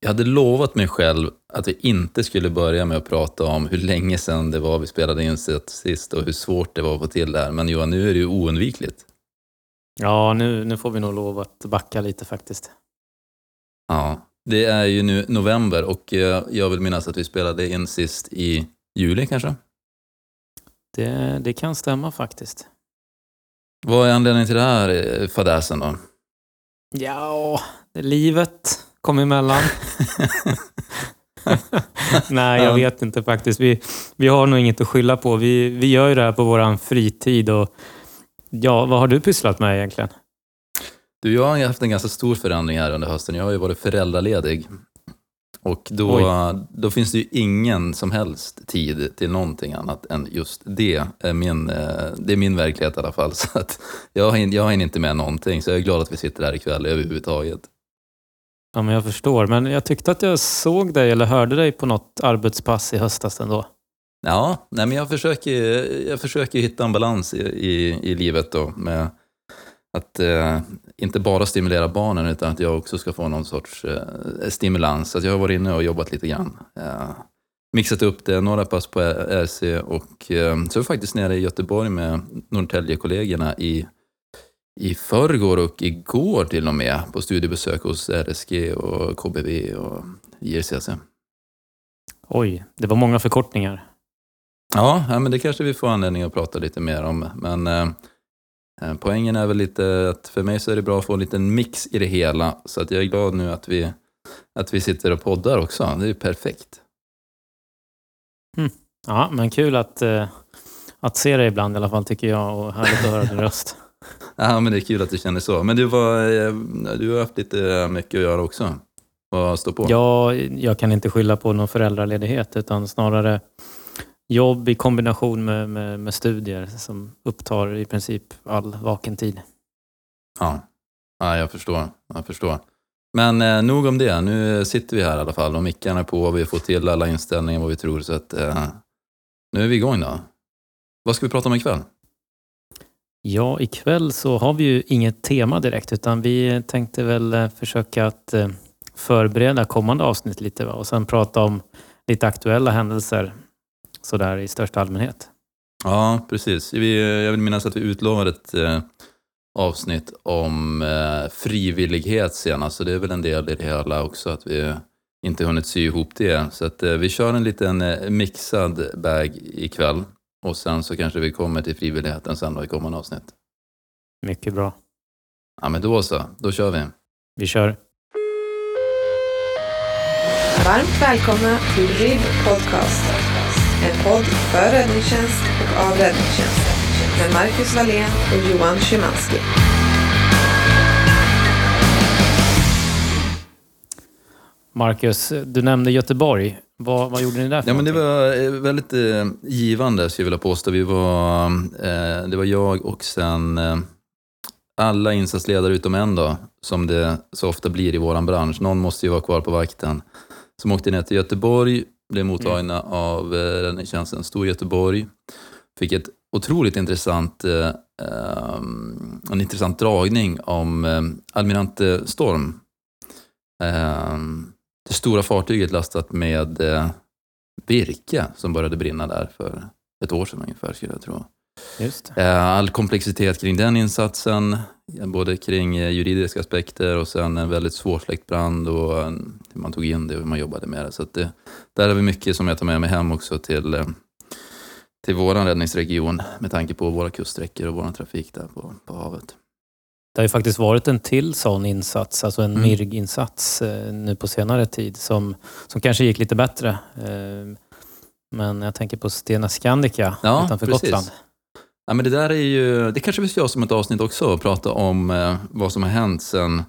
jag hade lovat mig själv att vi inte skulle börja med att prata om hur länge sedan det var vi spelade in sist och hur svårt det var att få till det här. Men Johan, nu är det ju oundvikligt. Ja, nu, nu får vi nog lov att backa lite faktiskt. Ja, det är ju nu november och eh, jag vill minnas att vi spelade in sist i juli kanske? Det, det kan stämma faktiskt. Vad är anledningen till det här eh, fadäsen då? Ja, livet kom emellan. Nej, jag vet inte faktiskt. Vi, vi har nog inget att skylla på. Vi, vi gör ju det här på vår fritid. Och, ja, vad har du pysslat med egentligen? Du, jag har haft en ganska stor förändring här under hösten. Jag har ju varit föräldraledig. Och då, då finns det ju ingen som helst tid till någonting annat än just det. Är min, eh, det är min verklighet i alla fall. Så att jag, jag hinner inte med någonting, så jag är glad att vi sitter här ikväll överhuvudtaget. Ja, men jag förstår. Men jag tyckte att jag såg dig eller hörde dig på något arbetspass i höstas ändå. Ja, nej, men jag försöker, jag försöker hitta en balans i, i, i livet då med att eh, inte bara stimulera barnen utan att jag också ska få någon sorts eh, stimulans. Så jag har varit inne och jobbat lite grann. Eh, mixat upp det, några pass på RC och eh, så är jag faktiskt nere i Göteborg med Norrtälje-kollegorna i i förrgår och igår till och med på studiebesök hos RSG och KBV och IRCC. Oj, det var många förkortningar. Ja, ja, men det kanske vi får anledning att prata lite mer om. Men eh, eh, poängen är väl lite att för mig så är det bra att få en liten mix i det hela. Så att jag är glad nu att vi, att vi sitter och poddar också. Det är perfekt. Mm. Ja, men kul att, eh, att se dig ibland i alla fall tycker jag och härligt att höra din röst. Ja, men det är kul att du känner så. Men du, var, eh, du har haft lite mycket att göra också. Vad står på? Ja, jag kan inte skylla på någon föräldraledighet utan snarare jobb i kombination med, med, med studier som upptar i princip all vaken tid. Ja. ja, jag förstår. Jag förstår. Men eh, nog om det. Nu sitter vi här i alla fall och mickarna är på. Vi får till alla inställningar vad vi tror. Så att, eh, nu är vi igång då. Vad ska vi prata om ikväll? Ja, ikväll så har vi ju inget tema direkt utan vi tänkte väl eh, försöka att eh, förbereda kommande avsnitt lite va? och sen prata om lite aktuella händelser sådär i största allmänhet. Ja, precis. Eh, jag vill minnas att vi utlovade ett eh, avsnitt om frivillighet senast, så det är väl en del i det hela också att vi inte hunnit sy ihop det. Så att vi kör en liten mixad bag ikväll. Och sen så kanske vi kommer till frivilligheten sen då i kommande avsnitt. Mycket bra. Ja, men då så. Då kör vi. Vi kör. Varmt välkomna till RIB Podcast. En podd för räddningstjänst och av räddningstjänst. Med Marcus Wallén och Johan Szymanski. Marcus, du nämnde Göteborg. Vad, vad gjorde ni där för ja, men Det var eh, väldigt eh, givande, skulle jag vilja påstå. Vi var, eh, det var jag och sen eh, alla insatsledare utom en då, som det så ofta blir i vår bransch. Någon måste ju vara kvar på vakten. Som åkte ner till Göteborg, blev mottagna mm. av eh, räddningstjänsten Stor Göteborg. Fick ett otroligt intressant, eh, eh en intressant dragning om eh, Almirante Storm. Eh, det stora fartyget lastat med eh, virke som började brinna där för ett år sedan ungefär, skulle jag tro. Eh, All komplexitet kring den insatsen, både kring eh, juridiska aspekter och sen en väldigt svårsläckt brand och hur man tog in det och hur man jobbade med det. Så det, där har vi mycket som jag tar med mig hem också till, till vår räddningsregion med tanke på våra kuststräckor och vår trafik där på, på havet. Det har ju faktiskt varit en till sån insats, alltså en mm. MIRG-insats eh, nu på senare tid som, som kanske gick lite bättre. Eh, men jag tänker på Stena Scandica ja, utanför precis. Gotland. Ja, men det där är ju, det kanske vi ska göra som ett avsnitt också, prata om eh, vad som har hänt sen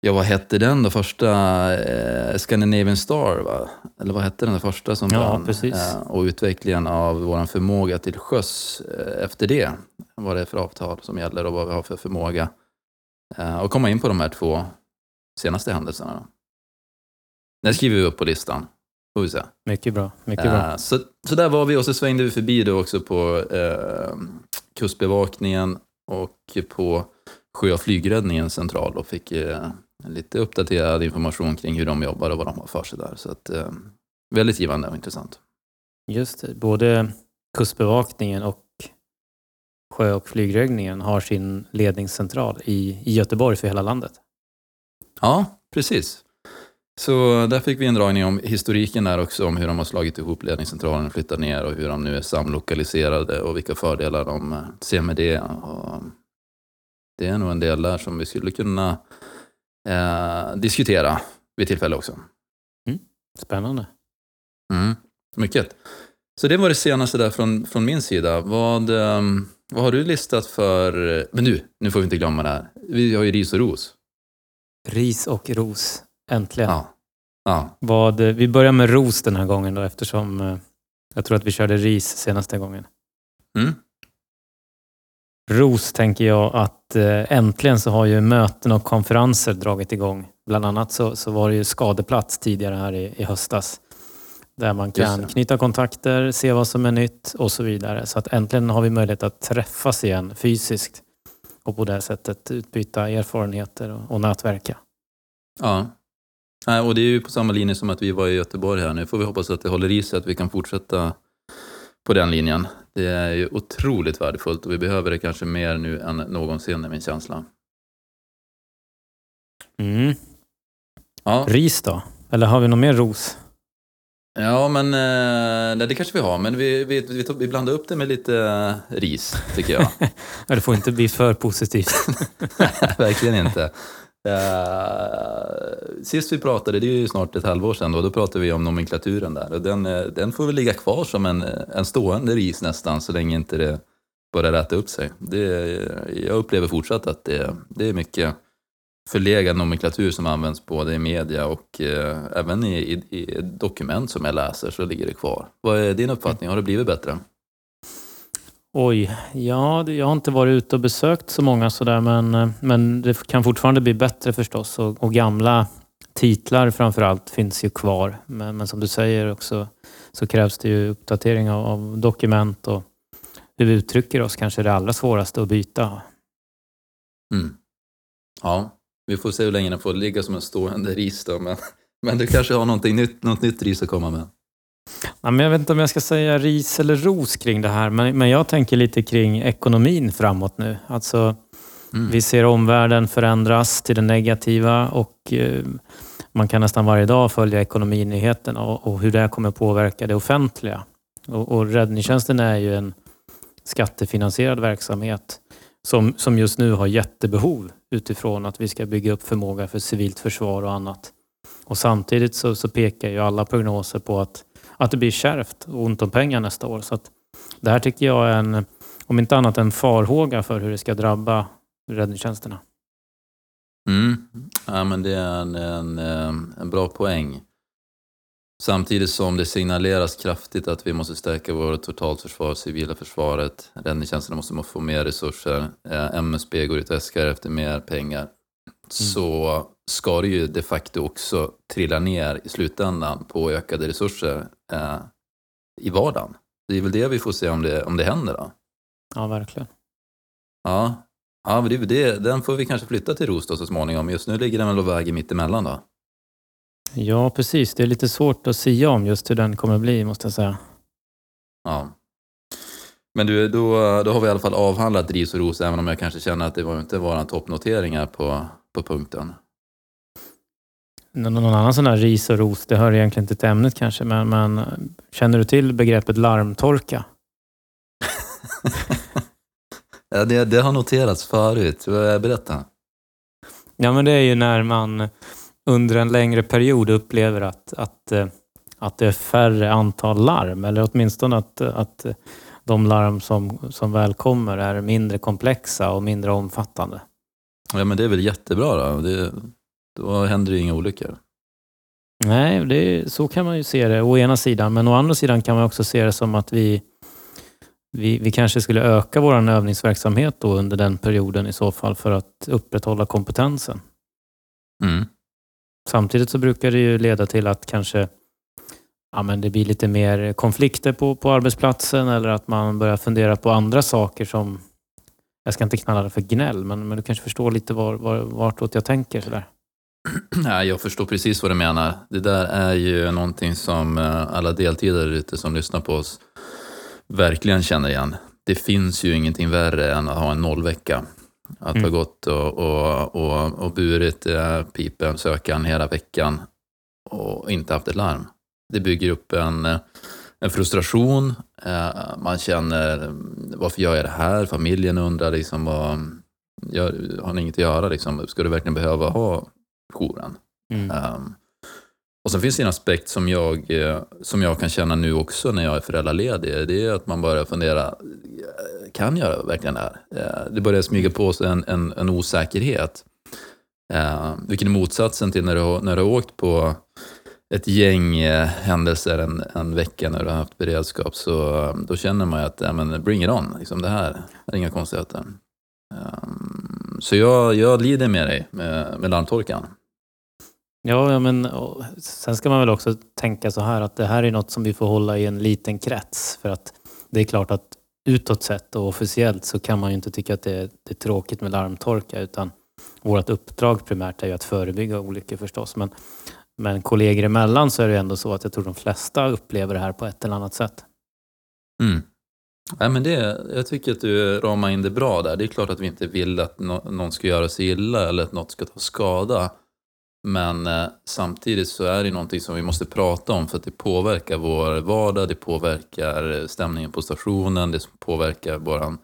Ja, vad hette den då? Första eh, Scandinavian Star, va? Eller vad hette den där första som ja, brann? Precis. Eh, och utvecklingen av vår förmåga till sjöss eh, efter det. Vad det är för avtal som gäller och vad vi har för förmåga. Eh, och komma in på de här två senaste händelserna. Då. Det skriver vi upp på listan. Får vi se. Mycket bra. Mycket bra. Eh, så, så där var vi och så svängde vi förbi då också på eh, Kustbevakningen och på sjö och flygräddningens central och fick eh, lite uppdaterad information kring hur de jobbar och vad de har för sig där. Så att, eh, väldigt givande och intressant. Just det. Både Kustbevakningen och sjö och flygräddningen har sin ledningscentral i, i Göteborg för hela landet. Ja, precis. Så där fick vi en dragning om historiken där också, om hur de har slagit ihop ledningscentralen och flyttat ner och hur de nu är samlokaliserade och vilka fördelar de ser med det. Och det är nog en del där som vi skulle kunna eh, diskutera vid tillfälle också. Spännande. Mm, mycket. Så det var det senaste där från, från min sida. Vad, ehm, vad har du listat för... Men nu, nu får vi inte glömma det här. Vi har ju ris och ros. Ris och ros. Äntligen. Ja. ja. Vad, vi börjar med ros den här gången då eftersom eh, jag tror att vi körde ris senaste gången. Mm. Ros tänker jag att eh, äntligen så har ju möten och konferenser dragit igång. Bland annat så, så var det ju skadeplats tidigare här i, i höstas. Där man kan knyta kontakter, se vad som är nytt och så vidare. Så att äntligen har vi möjlighet att träffas igen fysiskt och på det sättet utbyta erfarenheter och, och nätverka. ja. Och det är ju på samma linje som att vi var i Göteborg här. Nu får vi hoppas att det håller i sig, att vi kan fortsätta på den linjen. Det är ju otroligt värdefullt och vi behöver det kanske mer nu än någonsin, är min känsla. Mm. Ja, Ris då? Eller har vi något mer ros? ja men eh, nej, det kanske vi har, men vi, vi, vi, vi blandar upp det med lite eh, ris, tycker jag. Ja, Det får inte bli för positivt. Verkligen inte. Uh, sist vi pratade, det är ju snart ett halvår sedan, då, då pratade vi om nomenklaturen där. Och den, eh, den får väl ligga kvar som en, eh, en stående ris nästan, så länge inte det börjar rätta upp sig. Det, jag upplever fortsatt att det, det är mycket förlegad nomenklatur som används både i media och eh, även i, i, i dokument som jag läser så ligger det kvar. Vad är din uppfattning? Har det blivit bättre? Oj, ja, jag har inte varit ute och besökt så många sådär, men, eh, men det kan fortfarande bli bättre förstås. Och, och gamla titlar framför allt finns ju kvar. Men, men som du säger också så krävs det ju uppdatering av, av dokument och hur vi uttrycker oss kanske är det allra svåraste att byta. Mm. Ja, vi får se hur länge den får ligga som en stående ris då, men, men du kanske har nytt, något nytt ris att komma med. Ja, men jag vet inte om jag ska säga ris eller ros kring det här, men, men jag tänker lite kring ekonomin framåt nu. Alltså, Mm. Vi ser omvärlden förändras till det negativa och eh, man kan nästan varje dag följa ekonominyheterna och, och hur det kommer påverka det offentliga. Och, och räddningstjänsten är ju en skattefinansierad verksamhet som, som just nu har jättebehov utifrån att vi ska bygga upp förmåga för civilt försvar och annat. Och samtidigt så, så pekar ju alla prognoser på att, att det blir kärvt och ont om pengar nästa år. Så att det här tycker jag är en, om inte annat en farhåga för hur det ska drabba räddningstjänsterna. Mm. Ja, men det är en, en, eh, en bra poäng. Samtidigt som det signaleras kraftigt att vi måste stärka vårt totalförsvar, civila försvaret. Räddningstjänsterna måste få mer resurser. Eh, MSB går ut och äskar efter mer pengar. Så ska det ju de facto också trilla ner i slutändan på ökade resurser eh, i vardagen. Det är väl det vi får se om det, om det händer då. Ja, verkligen. Ja, ja men det, det, den får vi kanske flytta till Ros då så småningom. Just nu ligger den väl och väger mitt emellan då. Ja, precis. Det är lite svårt att säga om just hur den kommer bli, måste jag säga. Ja. Men du, då, då har vi i alla fall avhandlat ris och ros, även om jag kanske känner att det var inte våra toppnoteringar på, på punkten. Nå- Någon annan sån här ris och ros, det hör egentligen inte till ämnet kanske, men, men känner du till begreppet larmtorka? Ja, det, det har noterats förut. Berätta. Ja, men det är ju när man under en längre period upplever att, att, eh, att det är färre antal larm, eller åtminstone att, att de larm som, som väl kommer är mindre komplexa och mindre omfattande. Ja, men det är väl jättebra då. Det, då händer det inga olyckor. Nej, det, så kan man ju se det å ena sidan, men å andra sidan kan man också se det som att vi, vi, vi kanske skulle öka vår övningsverksamhet då under den perioden i så fall för att upprätthålla kompetensen. Mm. Samtidigt så brukar det ju leda till att kanske ja, men det blir lite mer konflikter på, på arbetsplatsen eller att man börjar fundera på andra saker som jag ska inte kalla det för gnäll, men, men du kanske förstår lite var, var, vartåt jag tänker sådär. Nej, jag förstår precis vad du menar. Det där är ju någonting som eh, alla deltidare ute som lyssnar på oss verkligen känner igen. Det finns ju ingenting värre än att ha en nollvecka. Att Mm. ha gått och, och, och, och burit eh, pipen, sökan hela veckan och inte haft ett larm. Det bygger upp en, eh, en frustration. Eh, Man känner, varför gör jag det här? Familjen undrar, liksom, vad, gör, har ni inget att göra? Liksom? Ska du verkligen behöva ha jouren? Mm. Um, och sen finns det en aspekt som jag, eh, som jag kan känna nu också när jag är föräldraledig. Det är att man börjar fundera, eh, kan jag verkligen det här? Det börjar smyga på sig en, en, en osäkerhet. Eh, vilket är motsatsen till när du, när du har åkt på ett gäng eh, händelser en, en vecka när du har haft beredskap. Så eh, då känner man ju att, ja, men bring it on. Liksom det här är inga konstigheter. Um, så jag, jag lider med dig med, med larmtorkan. Ja, ja, men och, sen ska man väl också tänka så här att det här är något som vi får hålla i en liten krets. För att det är klart att utåt sett och officiellt så kan man ju inte tycka att det är, det är tråkigt med larmtorka utan vårt uppdrag primärt är ju att förebygga olyckor förstås. Men, men kollegor emellan så är det ju ändå så att jag tror de flesta upplever det här på ett eller annat sätt. Mm. Ja, men det, jag tycker att du ramar in det bra där. Det är klart att vi inte vill att no någon ska göra sig illa eller att något ska ta skada. Men eh, samtidigt så är det någonting som vi måste prata om för att det påverkar vår vardag, det påverkar eh, stämningen på stationen, det påverkar vår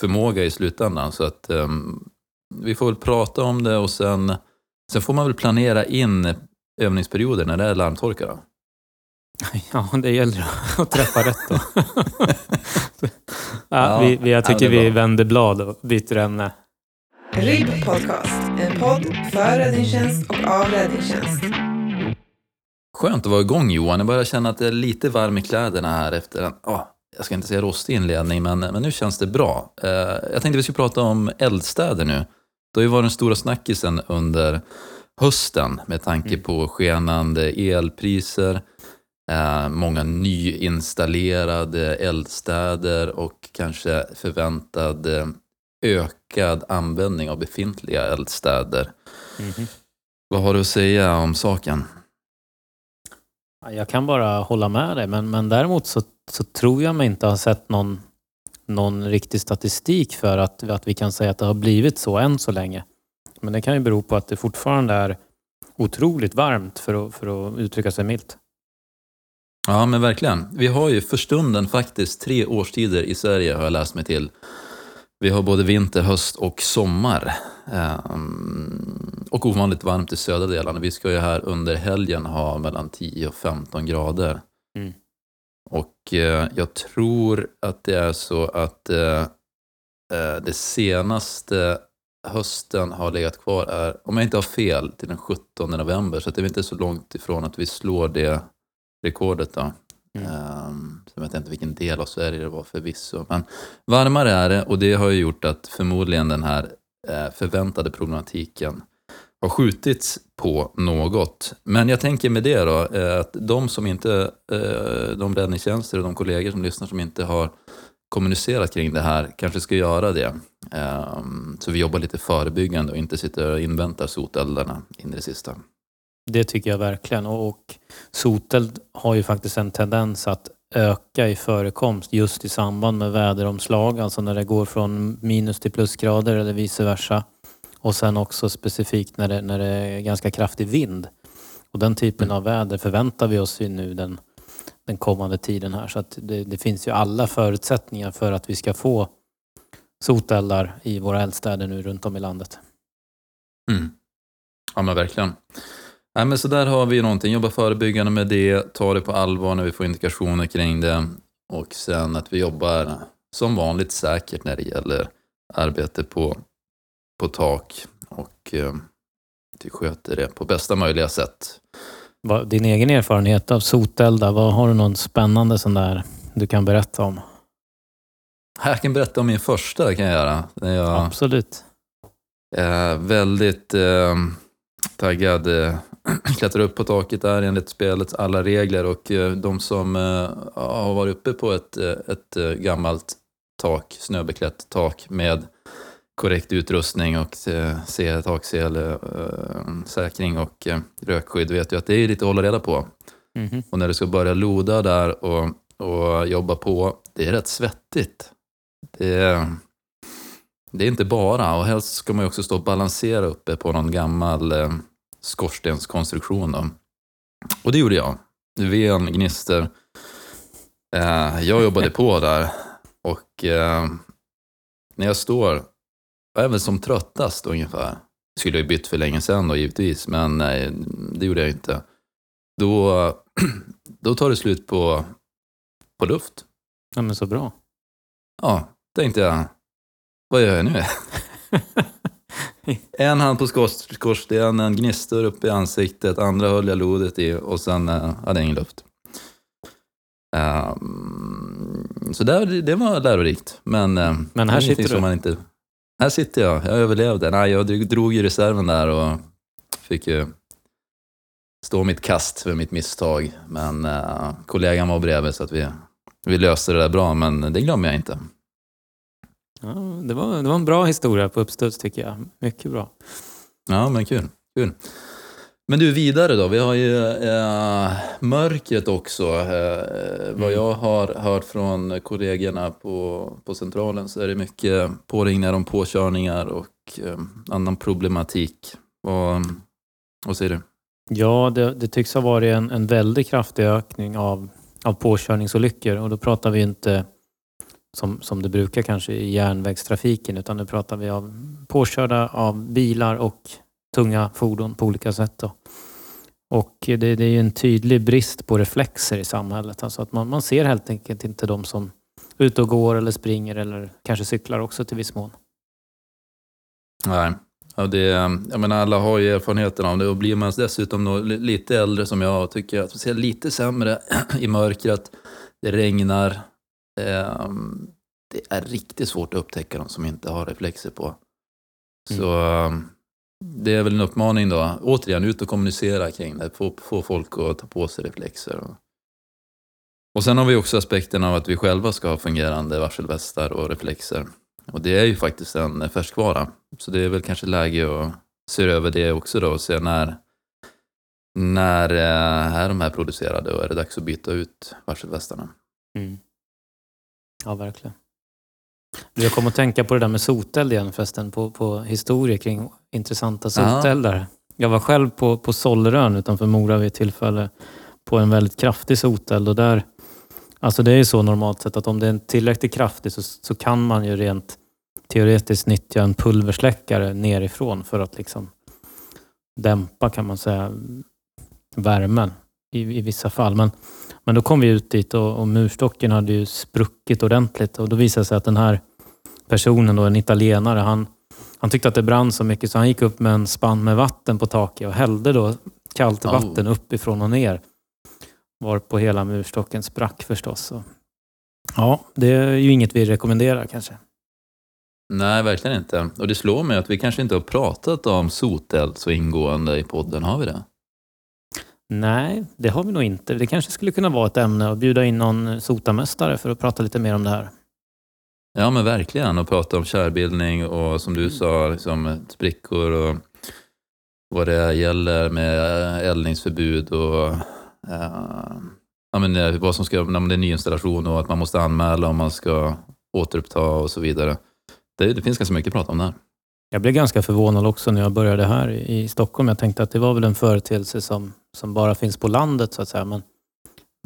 förmåga i slutändan. Så att eh, vi får väl prata om det och sen, sen får man väl planera in övningsperioder när det är larmtorka. Då. Ja, det gäller att träffa rätt då. ja, Ja, vi, vi, jag ja, tycker är vi vänder blad och byter ämne. RIB Podcast, en podd för räddningstjänst och av räddningstjänst. Skönt att vara igång Johan. Jag börjar känna att det är lite varm i kläderna här efter en, åh, jag ska inte säga rostig inledning, men, men nu känns det bra. Eh, jag tänkte vi skulle prata om eldstäder nu. Det har ju varit den stora snackisen under hösten med tanke Mm. på skenande elpriser, eh, många nyinstallerade eldstäder och kanske förväntad eh, ökad användning av befintliga eldstäder. Mhm. Vad har du att säga om saken? Ja, Jag kan bara hålla med dig, men, men däremot så, så tror jag mig inte ha sett någon, någon riktig statistik för att, att vi kan säga att det har blivit så än så länge. Men det kan ju bero på att det fortfarande är otroligt varmt för att, för att uttrycka sig milt. Ja, men verkligen. Vi har ju för stunden faktiskt tre årstider i Sverige, har jag läst mig till. Vi har både vinter, höst och sommar. Ehm, och ovanligt varmt i södra delarna. Vi ska ju här under helgen ha mellan 10 och 15 grader. Mm. Och eh, jag tror att det är så att eh, eh, det senaste hösten har legat kvar är, om jag inte har fel, till den 17 november. Så det är inte så långt ifrån att vi slår det rekordet. Då. Mm. Um, så jag vet inte vilken del av Sverige det var förvisso. Men varmare är det och det har ju gjort att förmodligen den här eh, förväntade problematiken har skjutits på något. Men jag tänker med det då, eh, att de som inte, eh, de räddningstjänster och de kollegor som lyssnar som inte har kommunicerat kring det här kanske ska göra det. Ehm, Så vi jobbar lite förebyggande och inte sitter och inväntar soteldarna in i det sista. Det tycker jag verkligen. Och, soteld har ju faktiskt en tendens att öka i förekomst just i samband med väderomslag, alltså när det går från minus till plusgrader eller vice versa. Och sen också specifikt när det, när det är ganska kraftig vind. Och den typen Mm. av väder förväntar vi oss ju nu den, den kommande tiden här. Så att det, det finns ju alla förutsättningar för att vi ska få soteldar i våra eldstäder nu runt om i landet. Mm. Ja men verkligen. Nej, men så där har vi ju någonting, jobba förebyggande med det, ta det på allvar när vi får indikationer kring det och sen att vi jobbar som vanligt säkert när det gäller arbete på, på tak och eh, vi sköter det på bästa möjliga sätt. Vad- Din egen erfarenhet av soteldar, vad har du någon spännande sån där du kan berätta om? Jag kan berätta om min första, kan jag göra. Jag, Absolut. Eh, väldigt eh, taggad. Eh, klättrar upp på taket där enligt spelets alla regler och eh, de som eh, har varit uppe på ett, eh, ett gammalt tak, snöbeklätt tak med korrekt utrustning och eh, se taksel, eh, säkring och eh, rökskydd vet du att det är lite att hålla reda på. Mhm. Och när du ska börja loda där och, och jobba på, det är rätt svettigt. Det det är inte bara, och helst ska man ju också stå och balansera uppe på någon gammal skorstenskonstruktion. Då. Och det gjorde jag. Ven, gnister. Jag jobbade på där och när jag står, även som tröttast ungefär, skulle jag ju bytt för länge sedan då givetvis, men nej, det gjorde jag inte. Då, då tar det slut på, på luft. Ja, men så bra. Ja, tänkte jag, vad gör jag nu? En hand på skors- skorstenen, gnistor upp i ansiktet, andra höll jag lodet i och sen uh, hade jag ingen luft. Ehm, så där, det var lärorikt. Men, eh, Men här sitter som du. Man inte, här sitter jag, jag överlevde. Nej, jag drog- ju reserven där och fick ju stå mitt kast för mitt misstag. Men eh, kollegan var bredvid så att vi, vi löste det där bra, men det glömmer jag inte. Ja, det, var, det var en bra historia på uppstuds tycker jag. Mycket bra. Ja, men kul. kul. Men du, vidare då. Vi har ju eh, mörkret också. Eh, Vad Mm. jag har hört från kollegorna på, på centralen så är det mycket påringningar om påkörningar och eh, annan problematik. Vad, vad säger du? Ja, det, det tycks ha varit en, en väldigt kraftig ökning av, av påkörningsolyckor och då pratar vi inte som, som det brukar kanske i järnvägstrafiken utan nu pratar vi av påkörda av bilar och tunga fordon på olika sätt. Då. Och det, det är ju en tydlig brist på reflexer i samhället. Alltså att man, man ser helt enkelt inte de som är ute och går eller springer eller kanske cyklar också till viss mån. Nej. Ja, det, jag menar, alla har ju erfarenheten av det och blir man dessutom lite äldre som jag tycker att man ser lite sämre i mörkret. Det regnar. Ehm, det är riktigt svårt att upptäcka de som inte har reflexer på. Så ehm, det är väl en uppmaning då. Återigen, ut och kommunicera kring det. Få, få folk att ta på sig reflexer. Och, och sen har vi också aspekten av att vi själva ska ha fungerande varselvästar och reflexer. Och det är ju faktiskt en färskvara. Så det är väl kanske läge att se över det också då och se när, när eh, är de här producerade och är det dags att byta ut varselvästarna. Mm. Ja, verkligen. Jag kom att tänka på det där med soteld igen förresten, på, på historier kring intressanta Ja. soteldar. Jag var själv på, på Sollerön utanför Mora vid ett tillfälle på en väldigt kraftig soteld och där, alltså det är ju så normalt sett att om det är tillräckligt kraftig så, så kan man ju rent teoretiskt nyttja en pulversläckare nerifrån för att liksom dämpa kan man säga värmen i, i vissa fall. Men men då kom vi ut dit och, och murstocken hade ju spruckit ordentligt och då visade det sig att den här personen, då, en italienare, han, han tyckte att det brann så mycket så han gick upp med en spann med vatten på taket och hällde då kallt Oh. vatten uppifrån och ner. Var på hela murstocken sprack förstås. Så. Ja, det är ju inget vi rekommenderar kanske. Nej, verkligen inte. Och det slår mig att vi kanske inte har pratat om soteld så ingående i podden, har vi det? Nej, det har vi nog inte. Det kanske skulle kunna vara ett ämne att bjuda in någon sotarmästare för att prata lite mer om det här. Ja, men verkligen. Och prata om kärbildning och som du sa, liksom, sprickor och vad det gäller med eldningsförbud och eh, ja, men, eh, vad som ska, när det är nyinstallation och att man måste anmäla om man ska återuppta och så vidare. Det, det finns ganska mycket att prata om där. Jag blev ganska förvånad också när jag började här i Stockholm. Jag tänkte att det var väl en företeelse som, som bara finns på landet så att säga. Men,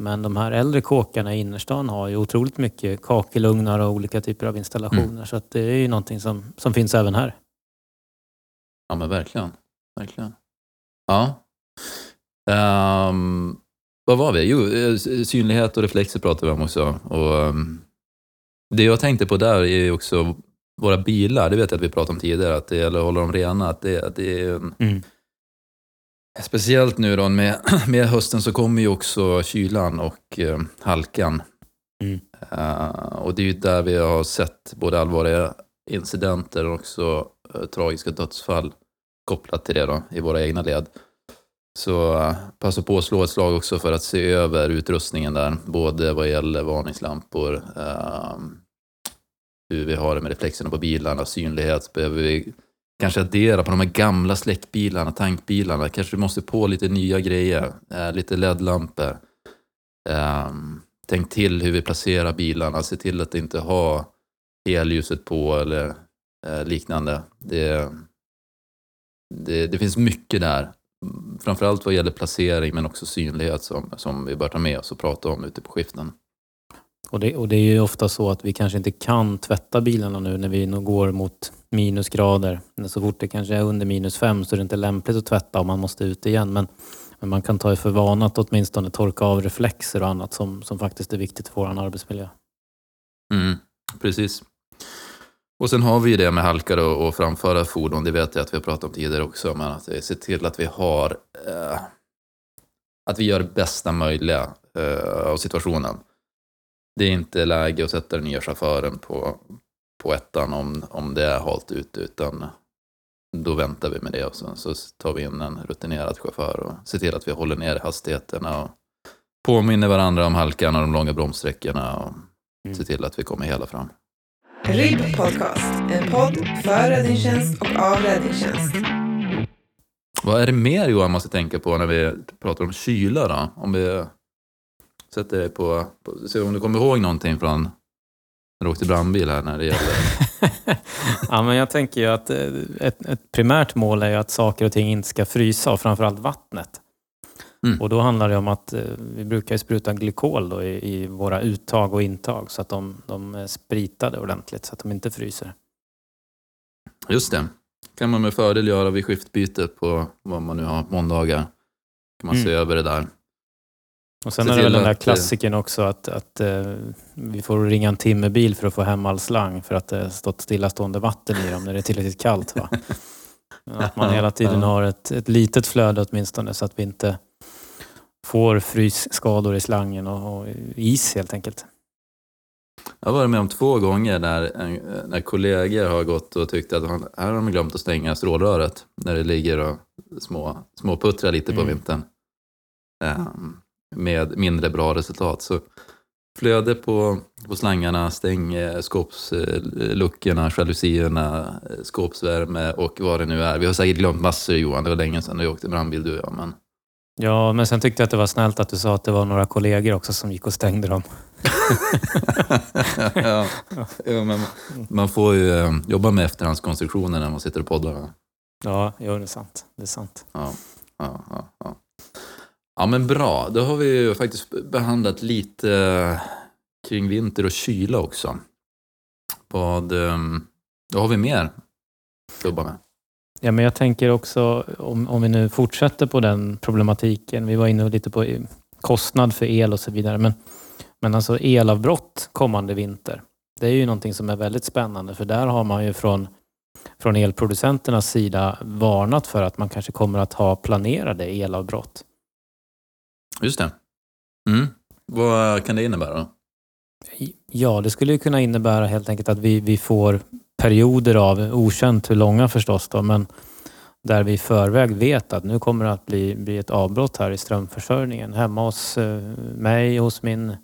men de här äldre kåkarna i innerstan har ju otroligt mycket kakelugnar och olika typer av installationer. Så att det är ju någonting som, som finns även här. Ja, men verkligen. verkligen. Ja. Ehm, vad var vi? Jo, eh, synlighet och reflexer pratade vi om också. Och, ehm, det jag tänkte på där är också våra bilar. Det vet jag att vi pratade om tidigare, att det gäller att hålla dem rena. Att det, att det är, en- Mm. Speciellt nu då med, med hösten så kommer ju också kylan och eh, halkan. Mm. Eh, och det är ju där vi har sett både allvarliga incidenter och också eh, tragiska dödsfall kopplat till det då, i våra egna led. Så eh, passa på att slå ett slag också för att se över utrustningen där, både vad gäller varningslampor, hur vi har det med reflexerna på bilarna, synlighet. Behöver vi kanske addera på de här gamla släckbilarna, tankbilarna. Kanske du måste på lite nya grejer, eh, lite LED-lampor. Eh, tänk till hur vi placerar bilarna, se till att inte ha helljuset på eller eh, liknande. Det, det, det, finns mycket där. Framförallt vad gäller placering men också synlighet som, som vi bör ta med oss och prata om ute på skiften. Och det, och det är ju ofta så att vi kanske inte kan tvätta bilarna nu när vi nog går mot minusgrader. Så fort det kanske är under minus fem så är det inte lämpligt att tvätta om man måste ut igen. Men, men man kan ta för vana att åtminstone torka av reflexer och annat som, som faktiskt är viktigt för vår arbetsmiljö. Mm, precis. Och sen har vi ju det med halkar och, och framföra fordon, det vet jag att vi har pratat om tidigare också, men att se till att vi har eh, att vi gör det bästa möjliga eh, av situationen. Det är inte läge att sätta den nya chauffören på, på ettan om, om det är halt ute, utan då väntar vi med det och så, så tar vi in en rutinerad chaufför och ser till att vi håller ner hastigheterna och påminner varandra om halkan och de långa bromssträckorna och mm. ser till att vi kommer hela fram. RIB Podcast, en podd för räddningstjänst och av räddningstjänst. Vad är det mer Johan måste tänka på när vi pratar om kyla då? Om vi sätter dig på, på se om du kommer ihåg någonting från när du åkte brandbil här när det gäller... ja, men jag tänker ju att eh, ett, ett primärt mål är ju att saker och ting inte ska frysa och framförallt vattnet. Mm. Och då handlar det om att eh, vi brukar spruta glykol då i, i, våra uttag och intag så att de, de är spritade ordentligt så att de inte fryser. Just det. kan man med fördel göra vid skiftbyte på vad man nu har, måndagar. kan man mm. se över det där. Och sen se är det väl den där eh, klassikern också att, att uh, vi får ringa en timmerbil för att få hem all slang för att det har stått stillastående vatten i dem när det är tillräckligt kallt. Va? Att man hela tiden har ett, ett litet flöde åtminstone så att vi inte får frysskador i slangen och, och is helt enkelt. Jag har varit med om två gånger när, när kollegor har gått och tyckt att här har de glömt att stänga strålröret när det ligger och små, småputtrar lite på mm. vintern. Um, med mindre bra resultat. Så flöde på, på slangarna, stäng eh, skåpsluckorna, jalusierna, eh, skåpsvärme och vad det nu är. Vi har säkert glömt massor Johan, det var länge sedan vi åkte brandbil du och jag. Men... Ja, men sen tyckte jag att det var snällt att du sa att det var några kollegor också som gick och stängde dem. ja, ja, men man får ju eh, jobba med efterhandskonstruktioner när man sitter och poddar. Ja, jo, det är sant. Det är sant. Ja, ja, ja, ja ja men bra. Då har vi ju faktiskt behandlat lite eh, kring vinter och kyla också. Vad, ehm, då har vi mer att jobba med? Ja, men jag tänker också om, om vi nu fortsätter på den problematiken. Vi var inne lite på eh, kostnad för el och så vidare. Men, men alltså elavbrott kommande vinter. Det är ju någonting som är väldigt spännande för där har man ju från, från elproducenternas sida varnat för att man kanske kommer att ha planerade elavbrott. Just det. Mm. Vad kan det innebära? Ja, det skulle kunna innebära helt enkelt att vi, vi får perioder av, okänt hur långa förstås, då, men där vi i förväg vet att nu kommer det att bli, bli ett avbrott här i strömförsörjningen hemma hos eh, mig, hos min,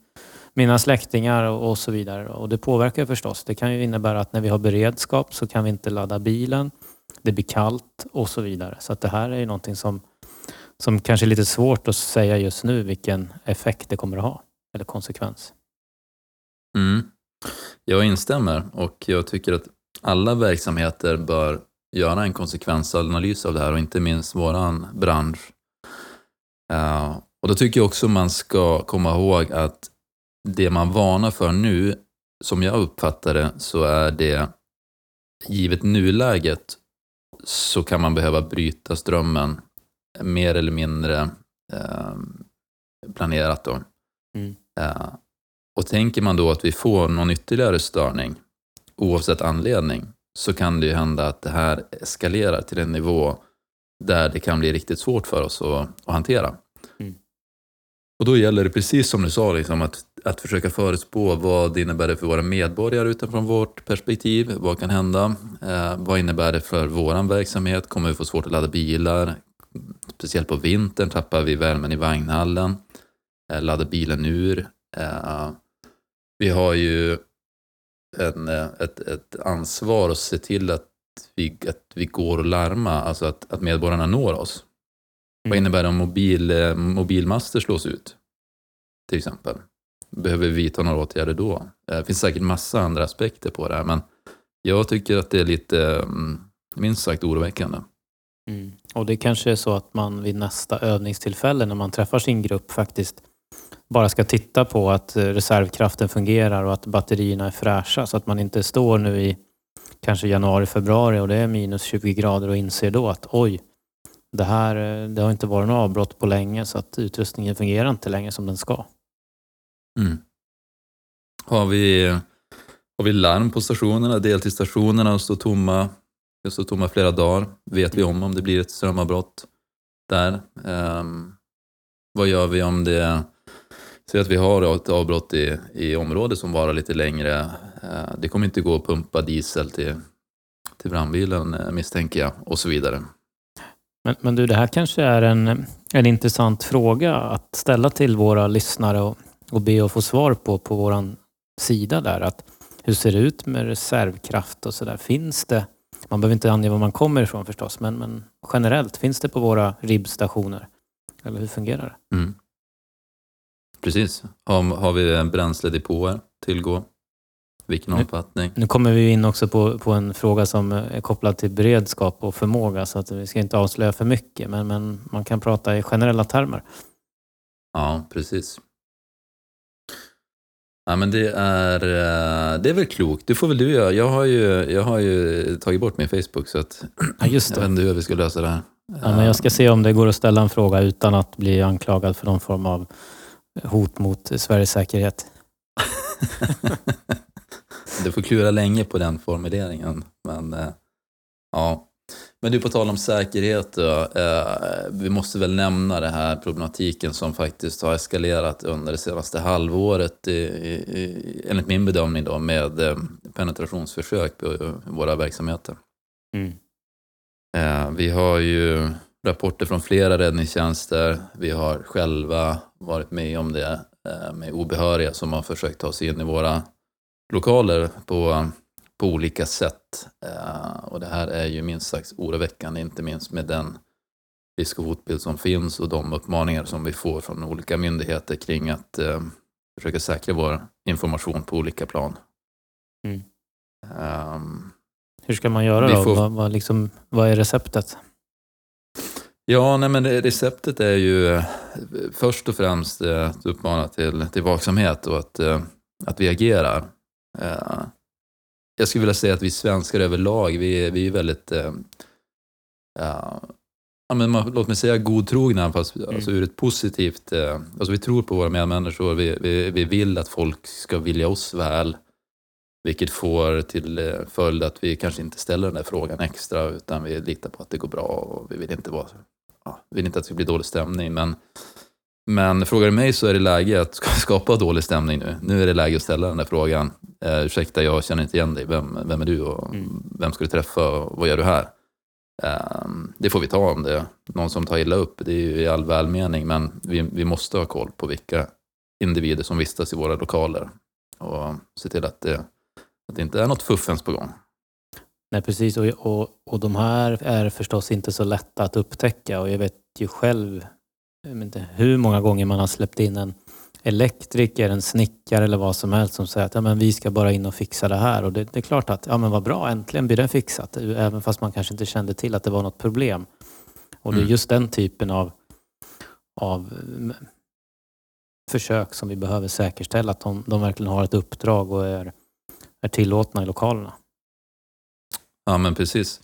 mina släktingar och, och så vidare. Och det påverkar förstås. Det kan ju innebära att när vi har beredskap så kan vi inte ladda bilen. Det blir kallt och så vidare. Så att det här är ju någonting som, som kanske är lite svårt att säga just nu vilken effekt det kommer att ha eller konsekvens. Mm. Jag instämmer och jag tycker att alla verksamheter bör göra en konsekvensanalys av det här och inte minst våran bransch. Uh, och då tycker jag också man ska komma ihåg att det man varnar för nu, som jag uppfattar det, så är det givet nuläget så kan man behöva bryta strömmen mer eller mindre uh, planerat. Då. Mm. Uh, och tänker man då att vi får någon ytterligare störning, oavsett anledning, så kan det ju hända att det här eskalerar till en nivå där det kan bli riktigt svårt för oss att, att hantera. Mm. Och då gäller det precis som du sa, liksom, att, att försöka förutspå vad det innebär för våra medborgare utifrån vårt perspektiv. Vad kan hända? Eh, vad innebär det för vår verksamhet? Kommer vi få svårt att ladda bilar? Speciellt på vintern tappar vi värmen i vagnhallen. Eh, laddar bilen ur? Eh, vi har ju en, eh, ett, ett ansvar att se till att vi, att vi går och larma, alltså att, att medborgarna når oss. Vad Mm. innebär det om mobil, mobilmaster slås ut? Till exempel. Behöver vi vidta några åtgärder då? Det finns säkert massa andra aspekter på det här, men jag tycker att det är lite, mm, minst sagt, oroväckande. Mm. Och det kanske är så att man vid nästa övningstillfälle när man träffar sin grupp faktiskt bara ska titta på att eh, reservkraften fungerar och att batterierna är fräscha så att man inte står nu i kanske januari, februari och det är minus 20 grader och inser då att oj, det här eh, det har inte varit något avbrott på länge så att utrustningen fungerar inte längre som den ska. Mm. Har, vi, har vi larm på stationerna, deltidsstationerna står tomma, Just står tomma flera dagar. Vet vi om om det blir ett strömavbrott där? Um, vad gör vi om det Säg att vi har ett avbrott i, i området som varar lite längre. Eh, det kommer inte gå att pumpa diesel till, till brandbilen eh, misstänker jag och så vidare. Men, men du, det här kanske är en, en intressant fråga att ställa till våra lyssnare och, och be att få svar på på vår sida där. Att hur ser det ut med reservkraft och sådär? Finns det, man behöver inte ange var man kommer ifrån förstås, men, men generellt, finns det på våra RIB-stationer? Eller hur fungerar det? Mm. Precis. Har, har vi bränsledepåer tillgå? Vilken Mm. omfattning? Nu kommer vi in också på, på en fråga som är kopplad till beredskap och förmåga så att vi ska inte avslöja för mycket, men, men man kan prata i generella termer. Ja, precis. Ja, men det är, eh, det är väl klokt. Det får väl du göra. Jag har ju, jag har ju tagit bort min Facebook så att Ja, just jag det. vet inte hur vi ska lösa det här. Ja, men jag ska se om det går att ställa en fråga utan att bli anklagad för någon form av hot mot Sveriges säkerhet. Du får klura länge på den formuleringen. Men, eh, ja. Men du, på tal om säkerhet, då, eh, vi måste väl nämna den här problematiken som faktiskt har eskalerat under det senaste halvåret, i, i, enligt min bedömning, då, med eh, penetrationsförsök på våra verksamheter. Mm. Eh, vi har ju rapporter från flera räddningstjänster. Vi har själva varit med om det eh, med obehöriga som har försökt ta sig in i våra lokaler på, på olika sätt. Eh, och det här är ju minst sagt oroväckande, inte minst med den risk och hotbild som finns och de uppmaningar som vi får från olika myndigheter kring att eh, försöka säkra vår information på olika plan. Mm. Ehm, Hur ska man göra då? får- Vad, vad, liksom, vad är receptet? Ja, nej, men receptet är ju eh, först och främst eh, att uppmana till, till vaksamhet och att, att vi agerar. Jag skulle vilja säga att vi svenskar överlag, vi, är- vi är väldigt, eh, ja, men man, låt mig säga godtrogna, fast alltså ur ett positivt, eh, alltså vi tror på våra medmänniskor, vi, vi, vi vill att folk ska vilja oss väl, vilket får till eh, följd att vi kanske inte ställer den där frågan extra, utan vi litar på att det går bra och vi vill inte vara ja, vi vill inte att det ska bli dålig stämning, men, men frågar du mig så är det läge att ska- skapa dålig stämning nu. Nu är det läge att ställa den där frågan. Eh, ursäkta, jag känner inte igen dig. Vem, vem är du och Mm. vem ska du träffa och vad gör du här? Eh, det får vi ta om det någon som tar illa upp. Det är ju i all välmening, men vi, vi måste ha koll på vilka individer som vistas i våra lokaler och se till att det, att det inte är något fuffens på gång. Nej, precis. Och, och, och de här är förstås inte så lätta att upptäcka och jag vet ju själv jag vet inte, hur många gånger man har släppt in en elektriker, en snickare eller vad som helst som säger att ja, men vi ska bara in och fixa det här. Och det, det är klart att ja, men vad bra, äntligen blir det fixat. Även fast man kanske inte kände till att det var något problem. Och det är Mm. just den typen av, av mm, försök som vi behöver säkerställa att de, de verkligen har ett uppdrag och är, är tillåtna i lokalerna. Ja, men precis.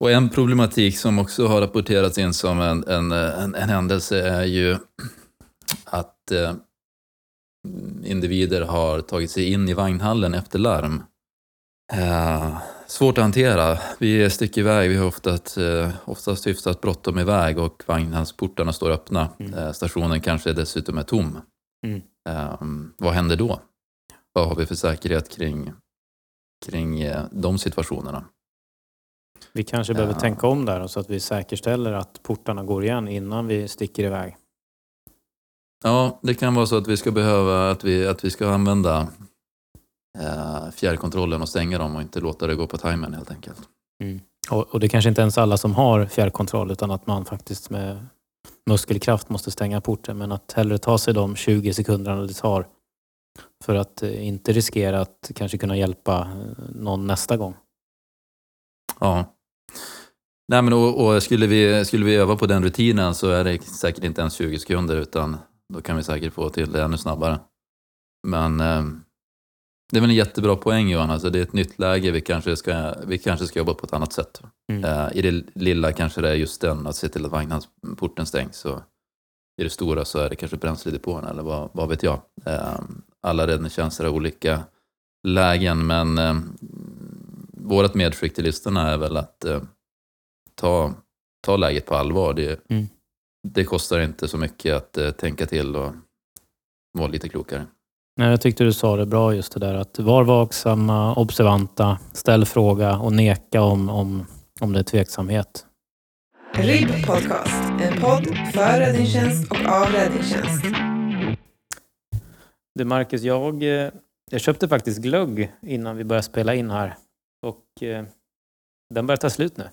Och en problematik som också har rapporterats in som en, en, en, en händelse är ju att eh, individer har tagit sig in i vagnhallen efter larm. Eh, svårt att hantera. Vi sticker iväg, vi har oftast, eh, oftast hyfsat bråttom iväg och vagnhallsportarna står öppna. Mm. Eh, stationen kanske dessutom är tom. Mm. Eh, vad händer då? Vad har vi för säkerhet kring, kring eh, de situationerna? Vi kanske behöver Ja. tänka om där så att vi säkerställer att portarna går igen innan vi sticker iväg. Ja, det kan vara så att vi ska behöva att vi, att vi ska använda eh, fjärrkontrollen och stänga dem och inte låta det gå på timern helt enkelt. Och, och det är kanske inte ens alla som har fjärrkontroll utan att man faktiskt med muskelkraft måste stänga porten. Men att hellre ta sig de 20 sekunderna det tar för att eh, inte riskera att kanske kunna hjälpa eh, någon nästa gång. Ja. Nej, men och, och skulle, vi, skulle vi öva på den rutinen så är det säkert inte ens 20 sekunder utan då kan vi säkert få till det ännu snabbare. Men eh, det är väl en jättebra poäng Johan, alltså, det är ett nytt läge, vi kanske ska, vi kanske ska jobba på ett annat sätt. Mm. Eh, I det lilla kanske det är just den, att se till att vagnporten stängs. Och I det stora så är det kanske bränsledepåerna eller vad, vad vet jag. Eh, alla räddningstjänster har olika lägen men eh, vårt medskick till listorna är väl att eh, ta, ta läget på allvar. Det, Mm. det kostar inte så mycket att eh, tänka till och vara lite klokare. Nej, jag tyckte du sa det bra just det där att var vaksamma, observanta, ställ fråga och neka om, om, om det är tveksamhet. RIB Podcast, en podd för räddningstjänst och av räddningstjänst. Du Marcus, jag, eh, jag köpte faktiskt glögg innan vi började spela in här. Och eh, den börjar ta slut nu.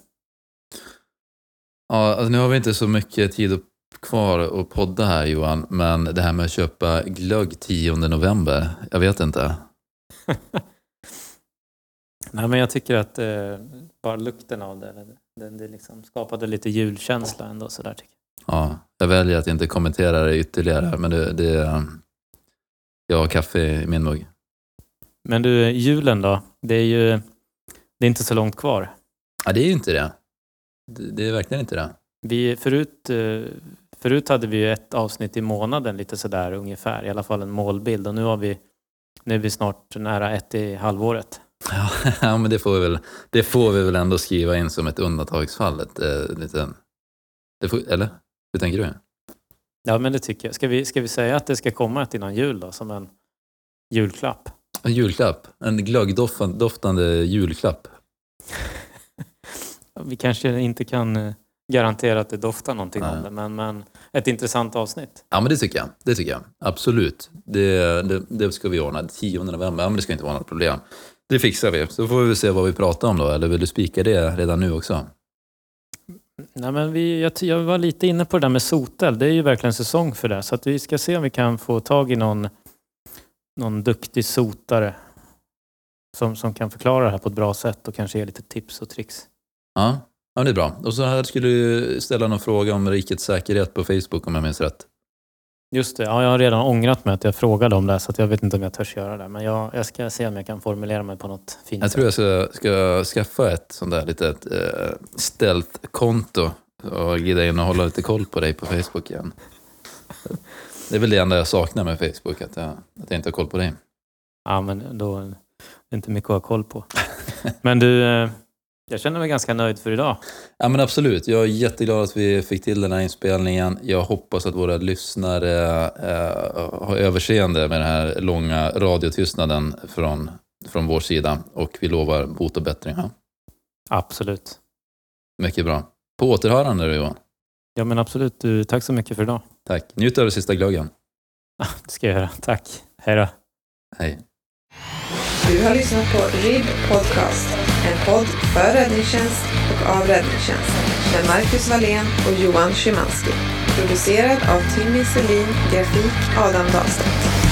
Ja, alltså nu har vi inte så mycket tid kvar att podda här Johan, men det här med att köpa glögg 10 november, jag vet inte. Nej, men jag tycker att eh, bara lukten av det, det, det liksom skapade lite julkänsla ändå. Så där, tycker jag. Ja, jag väljer att inte kommentera det ytterligare, men det, det, jag har kaffe i min mugg. Men du, julen då? Det är ju det är inte så långt kvar. Ja, det är ju inte det. Det, det är verkligen inte det. Vi, förut, eh, förut hade vi ju ett avsnitt i månaden lite sådär ungefär, i alla fall en målbild. Och nu, har vi, nu är vi snart nära ett i halvåret. Ja, men det får, vi väl, det får vi väl ändå skriva in som ett undantagsfall. Ett, eh, får, eller? Hur tänker du? Ja, men det tycker jag. Ska vi, ska vi säga att det ska komma ett innan jul då, som en julklapp? En julklapp. En glöggdoftande julklapp. Vi kanske inte kan eh, garantera att det doftar någonting Nej. om det, men, men ett intressant avsnitt. Ja, men det tycker jag. Det tycker jag. Absolut. Det, det, det ska vi ordna. 10 november, ja, men det ska inte vara något problem. Det fixar vi. Så får vi se vad vi pratar om då. Eller vill du spika det redan nu också? Nej, men vi, jag, jag var lite inne på det där med soteld. Det är ju verkligen säsong för det. Så vi ska se om vi kan få tag i någon, någon duktig sotare som, som kan förklara det här på ett bra sätt och kanske ge lite tips och tricks. Ja, ja det är bra. Och så här skulle du ställa någon fråga om rikets säkerhet på Facebook om jag minns rätt. Just det, ja, jag har redan ångrat mig att jag frågade om det så jag vet inte om jag törs göra det. Men jag, jag ska se om jag kan formulera mig på något fint Jag tror jag ska, ska skaffa ett sånt där litet eh, stealth-konto och glida in och hålla lite koll på dig på Facebook igen. Det är väl det enda jag saknar med Facebook, att jag, att jag inte har koll på dig. Ja, men då är det inte mycket att ha koll på. Men du, eh, jag känner mig ganska nöjd för idag. Ja men absolut, jag är jätteglad att vi fick till den här inspelningen. Jag hoppas att våra lyssnare eh, har överseende med den här långa radiotystnaden från, från vår sida och vi lovar bot och bättring. Ja. Absolut. Mycket bra. På återhörande då Johan. Ja, men absolut. Du, tack så mycket för idag. Tack. Njut av den sista glöggen. Det ska jag göra. Tack. Hej då. Hej. Du har lyssnat på RIB Podcast, en podd för räddningstjänst och av räddningstjänst med Marcus Wallén och Johan Szymanski. Producerad av Timmy Selin, grafik Adam Dahlstedt.